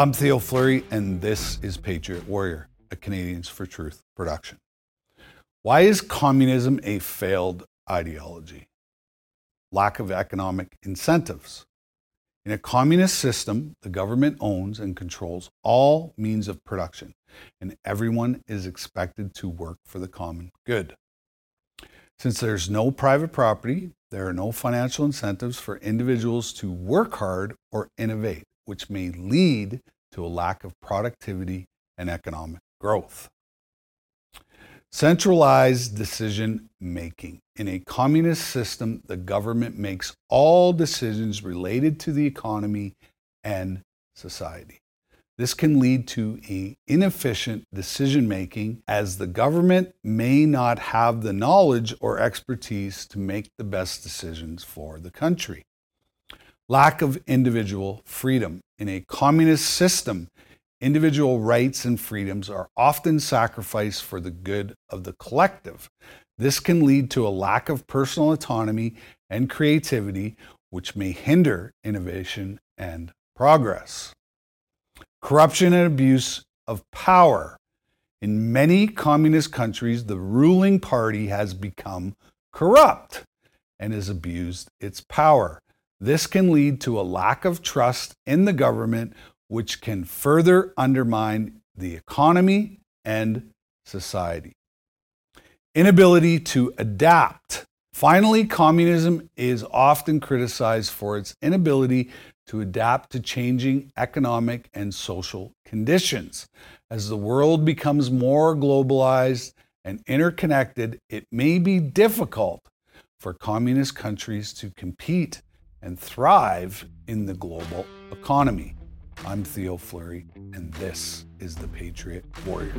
I'm Theo Fleury, and this is Patriot Warrior, a Canadians for Truth production. Why is communism a failed ideology? Lack of economic incentives. In a communist system, the government owns and controls all means of production, and everyone is expected to work for the common good. Since there's no private property, there are no financial incentives for individuals to work hard or innovate which may lead to a lack of productivity and economic growth. Centralized decision making. In a communist system, the government makes all decisions related to the economy and society. This can lead to a inefficient decision making as the government may not have the knowledge or expertise to make the best decisions for the country lack of individual freedom. In a communist system, individual rights and freedoms are often sacrificed for the good of the collective. This can lead to a lack of personal autonomy and creativity, which may hinder innovation and progress. Corruption and abuse of power. In many communist countries, the ruling party has become corrupt and has abused its power. This can lead to a lack of trust in the government, which can further undermine the economy and society. Inability to adapt. Finally, communism is often criticized for its inability to adapt to changing economic and social conditions. As the world becomes more globalized and interconnected, it may be difficult for communist countries to compete and thrive in the global economy. I'm Theo Fleury, and this is the Patriot Warrior.